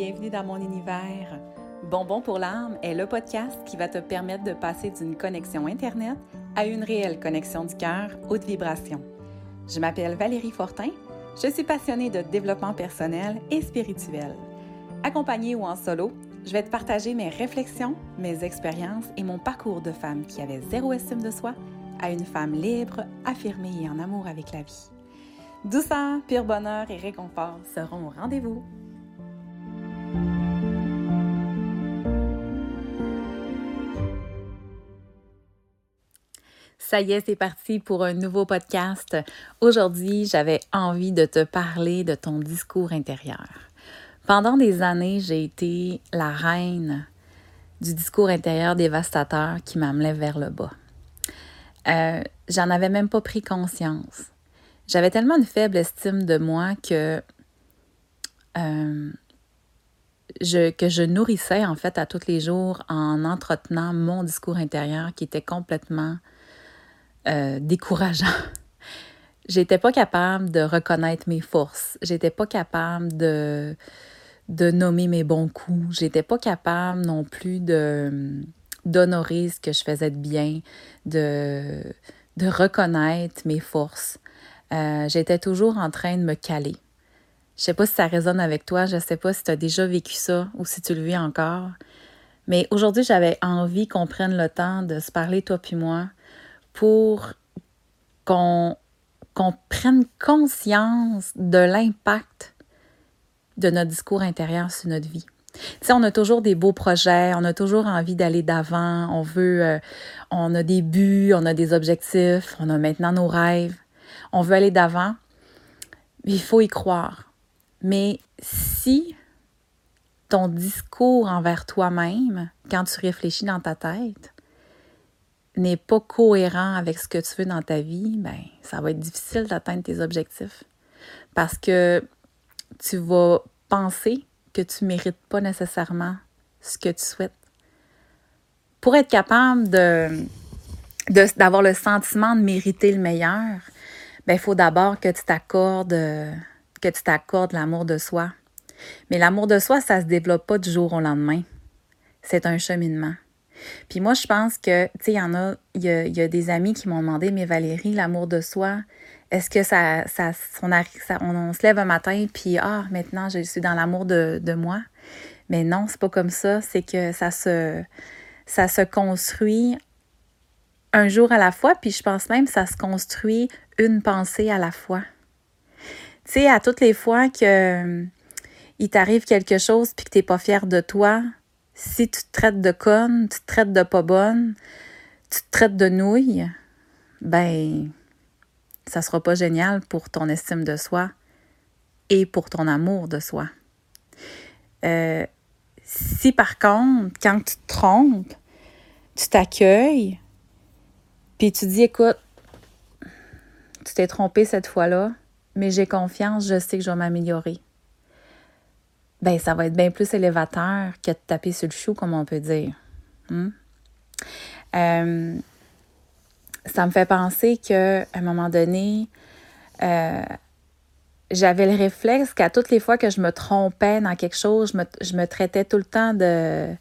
bienvenue dans mon univers. Bonbon pour l'âme est le podcast qui va te permettre de passer d'une connexion Internet à une réelle connexion du cœur haute vibration. Je m'appelle Valérie Fortin, je suis passionnée de développement personnel et spirituel. Accompagnée ou en solo, je vais te partager mes réflexions, mes expériences et mon parcours de femme qui avait zéro estime de soi à une femme libre, affirmée et en amour avec la vie. Douceur, pur bonheur et réconfort seront au rendez-vous. Ça y est, c'est parti pour un nouveau podcast. Aujourd'hui, j'avais envie de te parler de ton discours intérieur. Pendant des années, j'ai été la reine du discours intérieur dévastateur qui m'amenait vers le bas. Euh, J'en avais même pas pris conscience. J'avais tellement une faible estime de moi que, euh, je, que je nourrissais en fait à tous les jours en entretenant mon discours intérieur qui était complètement euh, décourageant. J'étais pas capable de reconnaître mes forces. J'étais pas capable de, de nommer mes bons coups. J'étais pas capable non plus de d'honorer ce que je faisais de bien, de, de reconnaître mes forces. Euh, j'étais toujours en train de me caler. Je sais pas si ça résonne avec toi, je sais pas si tu as déjà vécu ça ou si tu le vis encore. Mais aujourd'hui, j'avais envie qu'on prenne le temps de se parler, toi puis moi, pour qu'on prenne conscience de l'impact de notre discours intérieur sur notre vie. Tu sais, on a toujours des beaux projets, on a toujours envie d'aller d'avant, on veut, euh, on a des buts, on a des objectifs, on a maintenant nos rêves, on veut aller d'avant. Il faut y croire. Mais si ton discours envers toi-même, quand tu réfléchis dans ta tête, n'est pas cohérent avec ce que tu veux dans ta vie, ben, ça va être difficile d'atteindre tes objectifs. Parce que tu vas penser que tu ne mérites pas nécessairement ce que tu souhaites. Pour être capable d'avoir le sentiment de mériter le meilleur, ben, il faut d'abord que tu t'accordes que tu t'accordes l'amour de soi. Mais l'amour de soi, ça ne se développe pas du jour au lendemain. C'est un cheminement. Puis moi, je pense que, tu sais, il y a, des amis qui m'ont demandé, mais Valérie, l'amour de soi, est-ce que ça, ça, on, on, se lève un matin, puis ah, maintenant, je suis dans l'amour de, moi? Mais non, c'est pas comme ça. C'est que ça se, ça se construit un jour à la fois, puis je pense même que ça se construit une pensée à la fois. Tu sais, à toutes les fois que il t'arrive quelque chose puis que tu n'es pas fier de toi, si tu te traites de conne, tu te traites de pas bonne, tu te traites de nouille, ben, ça sera pas génial pour ton estime de soi et pour ton amour de soi. Euh, si par contre, quand tu te trompes, tu t'accueilles, puis tu dis, écoute, tu t'es trompé cette fois-là, mais j'ai confiance, je sais que je vais m'améliorer ben ça va être bien plus élévateur que de taper sur le chou, comme on peut dire. Hmm? Euh, ça me fait penser qu'à un moment donné, euh, j'avais le réflexe qu'à toutes les fois que je me trompais dans quelque chose, je me, traitais tout le temps de,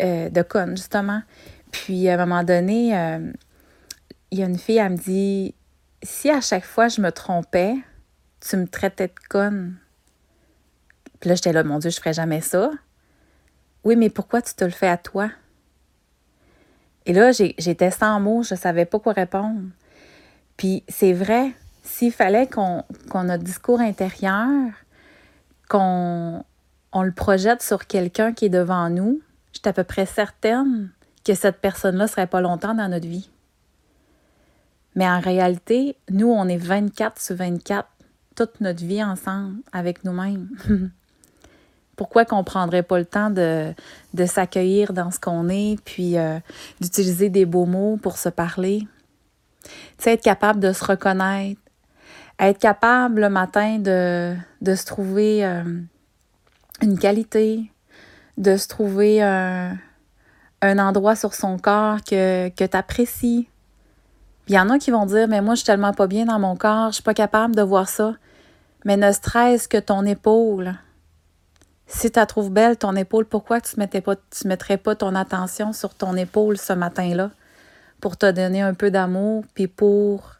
euh, de conne, justement. Puis à un moment donné, il y a une fille, elle me dit Si à chaque fois je me trompais, tu me traitais de conne, puis là, j'étais là, mon Dieu, je ferais jamais ça. Oui, mais pourquoi tu te le fais à toi? Et là, j'étais sans mots, je ne savais pas quoi répondre. Puis c'est vrai, s'il fallait qu'on qu notre discours intérieur, qu'on on le projette sur quelqu'un qui est devant nous, j'étais à peu près certaine que cette personne-là ne serait pas longtemps dans notre vie. Mais en réalité, nous, on est 24 sur 24, toute notre vie ensemble, avec nous-mêmes. pourquoi qu'on prendrait pas le temps de, s'accueillir dans ce qu'on est, puis euh, d'utiliser des beaux mots pour se parler? Tu sais, être capable de se reconnaître, être capable le matin de, se trouver euh, une qualité, de se trouver un, endroit sur son corps que, que tu apprécies. Il y en a qui vont dire, mais moi, je suis tellement pas bien dans mon corps, je suis pas capable de voir ça. Mais ne stresse que ton épaule, Si tu trouves belle, ton épaule, pourquoi tu ne mettrais pas ton attention sur ton épaule ce matin-là? Pour te donner un peu d'amour, puis pour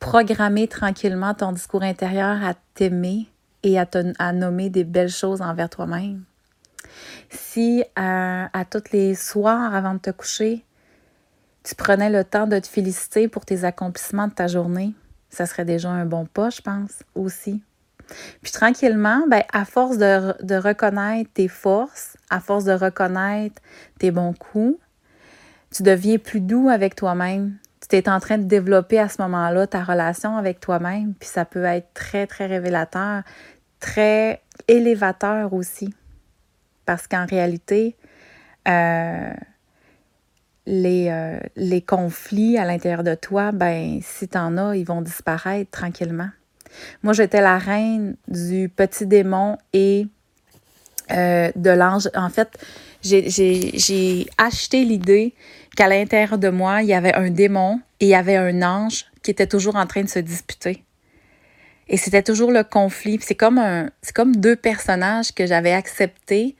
programmer tranquillement ton discours intérieur à t'aimer et à, te, à nommer des belles choses envers toi-même. Si à, à tous les soirs avant de te coucher, tu prenais le temps de te féliciter pour tes accomplissements de ta journée, ça serait déjà un bon pas, je pense, aussi. Puis tranquillement, ben, à force de, reconnaître tes forces, à force de reconnaître tes bons coups, tu deviens plus doux avec toi-même. Tu es en train de développer à ce moment-là ta relation avec toi-même, puis ça peut être très, très révélateur, très élévateur aussi. Parce qu'en réalité, euh, les, euh, les conflits à l'intérieur de toi, ben si tu en as, ils vont disparaître tranquillement. Moi, j'étais la reine du petit démon et euh, de l'ange. En fait, j'ai acheté l'idée qu'à l'intérieur de moi, il y avait un démon et il y avait un ange qui était toujours en train de se disputer. Et c'était toujours le conflit. C'est comme, comme deux personnages que j'avais acceptés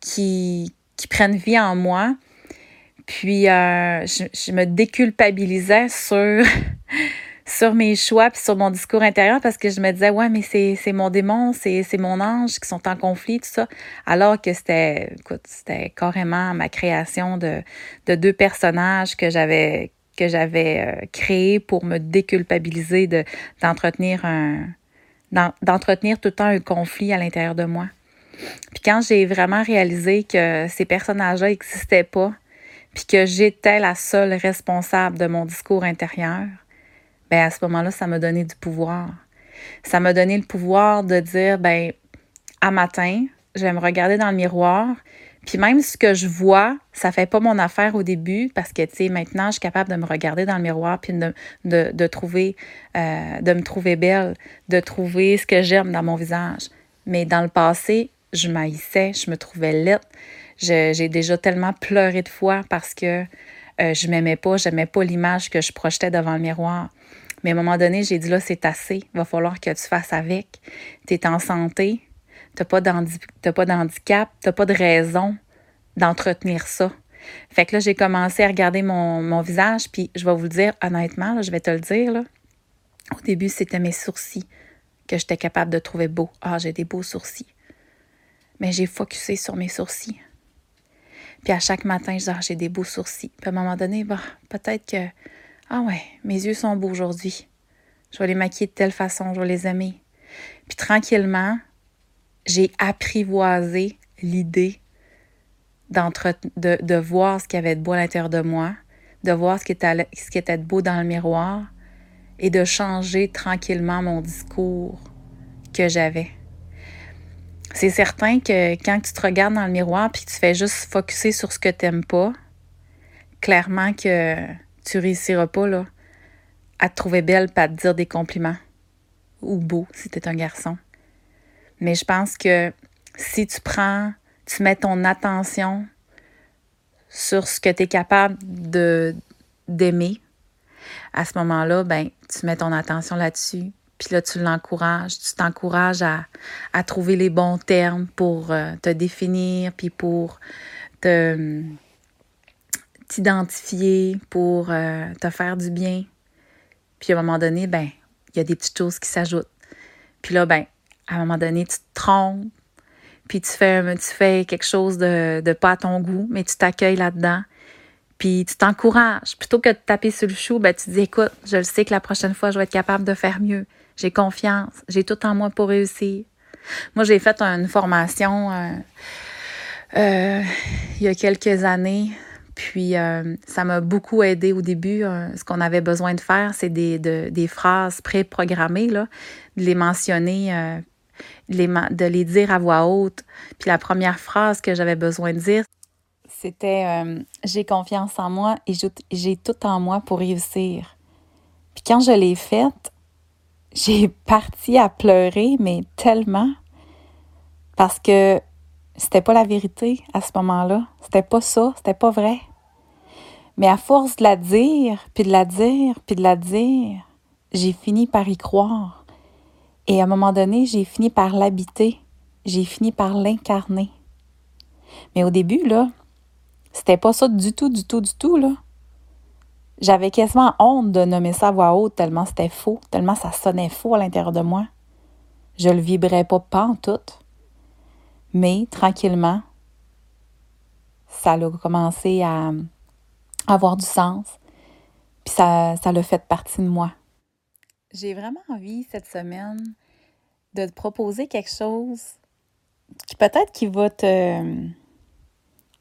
qui, qui prennent vie en moi. Puis euh, je, je, me déculpabilisais sur sur mes choix puis sur mon discours intérieur parce que je me disais, ouais, mais c'est mon démon, c'est mon ange qui sont en conflit, tout ça. Alors que c'était, écoute, c'était carrément ma création de, de deux personnages que j'avais que j'avais euh, créés pour me déculpabiliser de d'entretenir un d'entretenir tout le temps un conflit à l'intérieur de moi. Puis quand j'ai vraiment réalisé que ces personnages-là n'existaient pas, puis que j'étais la seule responsable de mon discours intérieur, ben à ce moment-là, ça m'a donné du pouvoir. Ça m'a donné le pouvoir de dire, ben à matin, je vais me regarder dans le miroir, puis même ce que je vois, ça fait pas mon affaire au début parce que, tu maintenant, je suis capable de me regarder dans le miroir puis de, trouver, euh, de me trouver belle, de trouver ce que j'aime dans mon visage. Mais dans le passé, je maïssais, je me trouvais laide. J'ai déjà tellement pleuré de fois parce que euh, je m'aimais pas, j'aimais pas l'image que je projetais devant le miroir. Mais à un moment donné, j'ai dit là, c'est assez. Va falloir que tu fasses avec. Tu es en santé. Tu n'as pas d'handicap. Tu n'as pas de raison d'entretenir ça. Fait que là, j'ai commencé à regarder mon, visage. Puis je vais vous le dire honnêtement, je vais te le dire. Là. Au début, c'était mes sourcils que j'étais capable de trouver beaux. Ah, j'ai des beaux sourcils. Mais j'ai focusé sur mes sourcils. Puis à chaque matin, je disais, ah, j'ai des beaux sourcils. Puis à un moment donné, bah, peut-être que ah ouais, mes yeux sont beaux aujourd'hui. Je vais les maquiller de telle façon, je vais les aimer. Puis tranquillement, j'ai apprivoisé l'idée de, voir ce qu'il y avait de beau à l'intérieur de moi, de voir ce qui, était, ce de beau dans le miroir et de changer tranquillement mon discours que j'avais. C'est certain que quand tu te regardes dans le miroir puis tu fais juste focuser sur ce que tu n'aimes pas, clairement que tu réussiras pas à te trouver belle pas à te dire des compliments. Ou beau si tu es un garçon. Mais je pense que si tu prends, tu mets ton attention sur ce que tu es capable d'aimer, à ce moment-là, ben, tu mets ton attention là-dessus. Puis là, tu l'encourages. Tu t'encourages à, à, trouver les bons termes pour euh, te définir, puis pour te t'identifier, pour euh, te faire du bien. Puis à un moment donné, ben, il y a des petites choses qui s'ajoutent. Puis là, ben, à un moment donné, tu te trompes, puis tu fais, tu fais quelque chose de, pas à ton goût, mais tu t'accueilles là-dedans. Puis tu t'encourages. Plutôt que de taper sur le chou, ben, tu te dis, écoute, je le sais que la prochaine fois, je vais être capable de faire mieux. J'ai confiance. J'ai tout en moi pour réussir. Moi, j'ai fait une formation euh, euh, il y a quelques années puis, euh, ça m'a beaucoup aidé au début. Euh, ce qu'on avait besoin de faire, c'est des, des phrases pré-programmées, de les mentionner, euh, de les dire à voix haute. Puis la première phrase que j'avais besoin de dire, c'était J'ai confiance en moi et j'ai tout en moi pour réussir. Puis quand je l'ai faite, j'ai parti à pleurer, mais tellement, parce que c'était pas la vérité à ce moment-là. C'était pas ça, c'était pas vrai. Mais à force de la dire, puis de la dire, puis de la dire, j'ai fini par y croire. Et à un moment donné, j'ai fini par l'habiter. j'ai fini par l'incarner. Mais au début, là, c'était pas ça du tout, du tout, du tout, là. J'avais quasiment honte de nommer ça à voix haute tellement c'était faux, tellement ça sonnait faux à l'intérieur de moi. Je le vibrais pas, pas en tout. Mais tranquillement, ça a commencé à avoir du sens. Puis ça, ça l'a fait partie de moi. J'ai vraiment envie cette semaine de te proposer quelque chose qui peut-être qui va te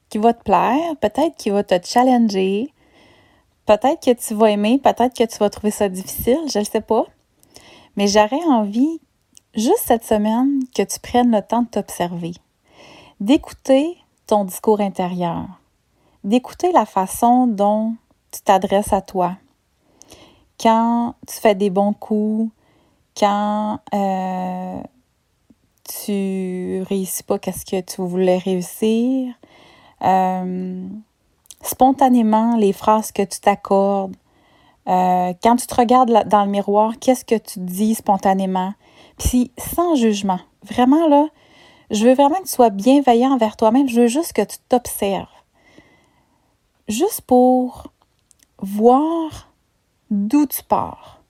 qui va te plaire, peut-être qui va te challenger, peut-être que tu vas aimer, peut-être que tu vas trouver ça difficile, je ne sais pas. Mais j'aurais envie, juste cette semaine, que tu prennes le temps de t'observer, d'écouter ton discours intérieur, d'écouter la façon dont tu t'adresses à toi. Quand tu fais des bons coups, quand euh, tu réussis pas qu'est-ce que tu voulais réussir, euh, spontanément les phrases que tu t'accordes, euh, quand tu te regardes dans le miroir, qu'est-ce que tu dis spontanément, puis sans jugement. Vraiment là, je veux vraiment que tu sois bienveillant envers toi-même, je veux juste que tu t'observes. Juste pour voir d'où tu pars.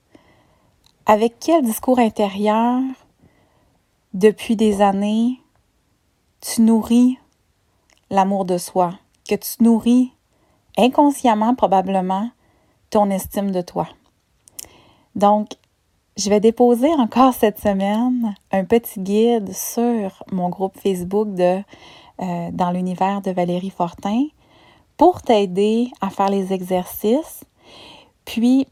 Avec quel discours intérieur, depuis des années, tu nourris l'amour de soi, que tu nourris inconsciemment probablement ton estime de toi. Donc, je vais déposer encore cette semaine un petit guide sur mon groupe Facebook de euh, dans l'univers de Valérie Fortin pour t'aider à faire les exercices. Puis,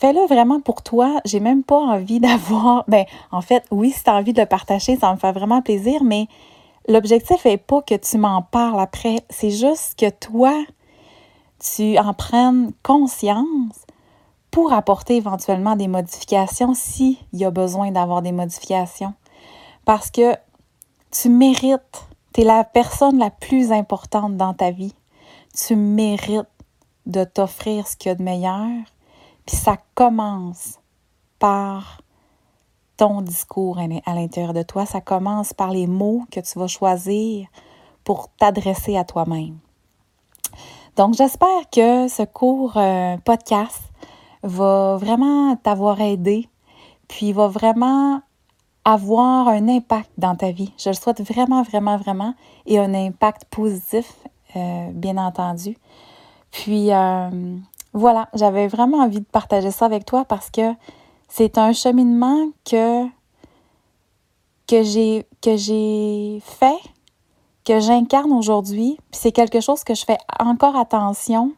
fais-le vraiment pour toi. J'ai même pas envie d'avoir. Ben, en fait, oui, si tu as envie de partager, ça me fait vraiment plaisir, mais l'objectif n'est pas que tu m'en parles après. C'est juste que toi, tu en prennes conscience pour apporter éventuellement des modifications s'il y a besoin d'avoir des modifications. Parce que tu mérites tu es la personne la plus importante dans ta vie. Tu mérites de t'offrir ce qu'il y a de meilleur. Puis ça commence par ton discours à l'intérieur de toi. Ça commence par les mots que tu vas choisir pour t'adresser à toi-même. Donc, j'espère que ce court euh, podcast va vraiment t'avoir aidé, puis va vraiment avoir un impact dans ta vie. Je le souhaite vraiment, vraiment, vraiment, et un impact positif, euh, bien entendu. Puis euh, voilà, j'avais vraiment envie de partager ça avec toi parce que c'est un cheminement que, que j'ai que j'ai fait, que j'incarne aujourd'hui. Puis c'est quelque chose que je fais encore attention,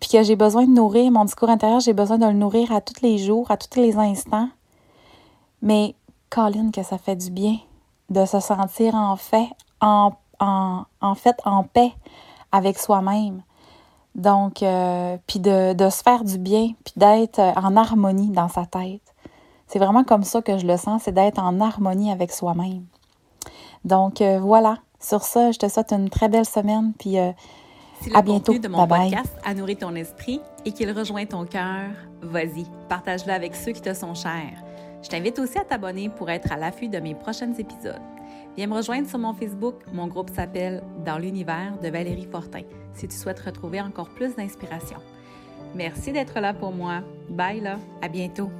puis que j'ai besoin de nourrir. Mon discours intérieur, j'ai besoin de le nourrir à tous les jours, à tous les instants. Mais Colin, que ça fait du bien de se sentir en fait, en, en, fait, en paix avec soi-même. Donc, euh, puis de, se faire du bien, puis d'être en harmonie dans sa tête. C'est vraiment comme ça que je le sens, c'est d'être en harmonie avec soi-même. Donc, euh, voilà. Sur ça, je te souhaite une très belle semaine, puis euh, à bientôt. de mon podcast a nourri ton esprit et qu'il rejoint ton cœur, vas-y, partage-le avec ceux qui te sont chers. Je t'invite aussi à t'abonner pour être à l'affût de mes prochains épisodes. Viens me rejoindre sur mon Facebook. Mon groupe s'appelle Dans l'univers de Valérie Fortin si tu souhaites retrouver encore plus d'inspiration. Merci d'être là pour moi. Bye là, à bientôt.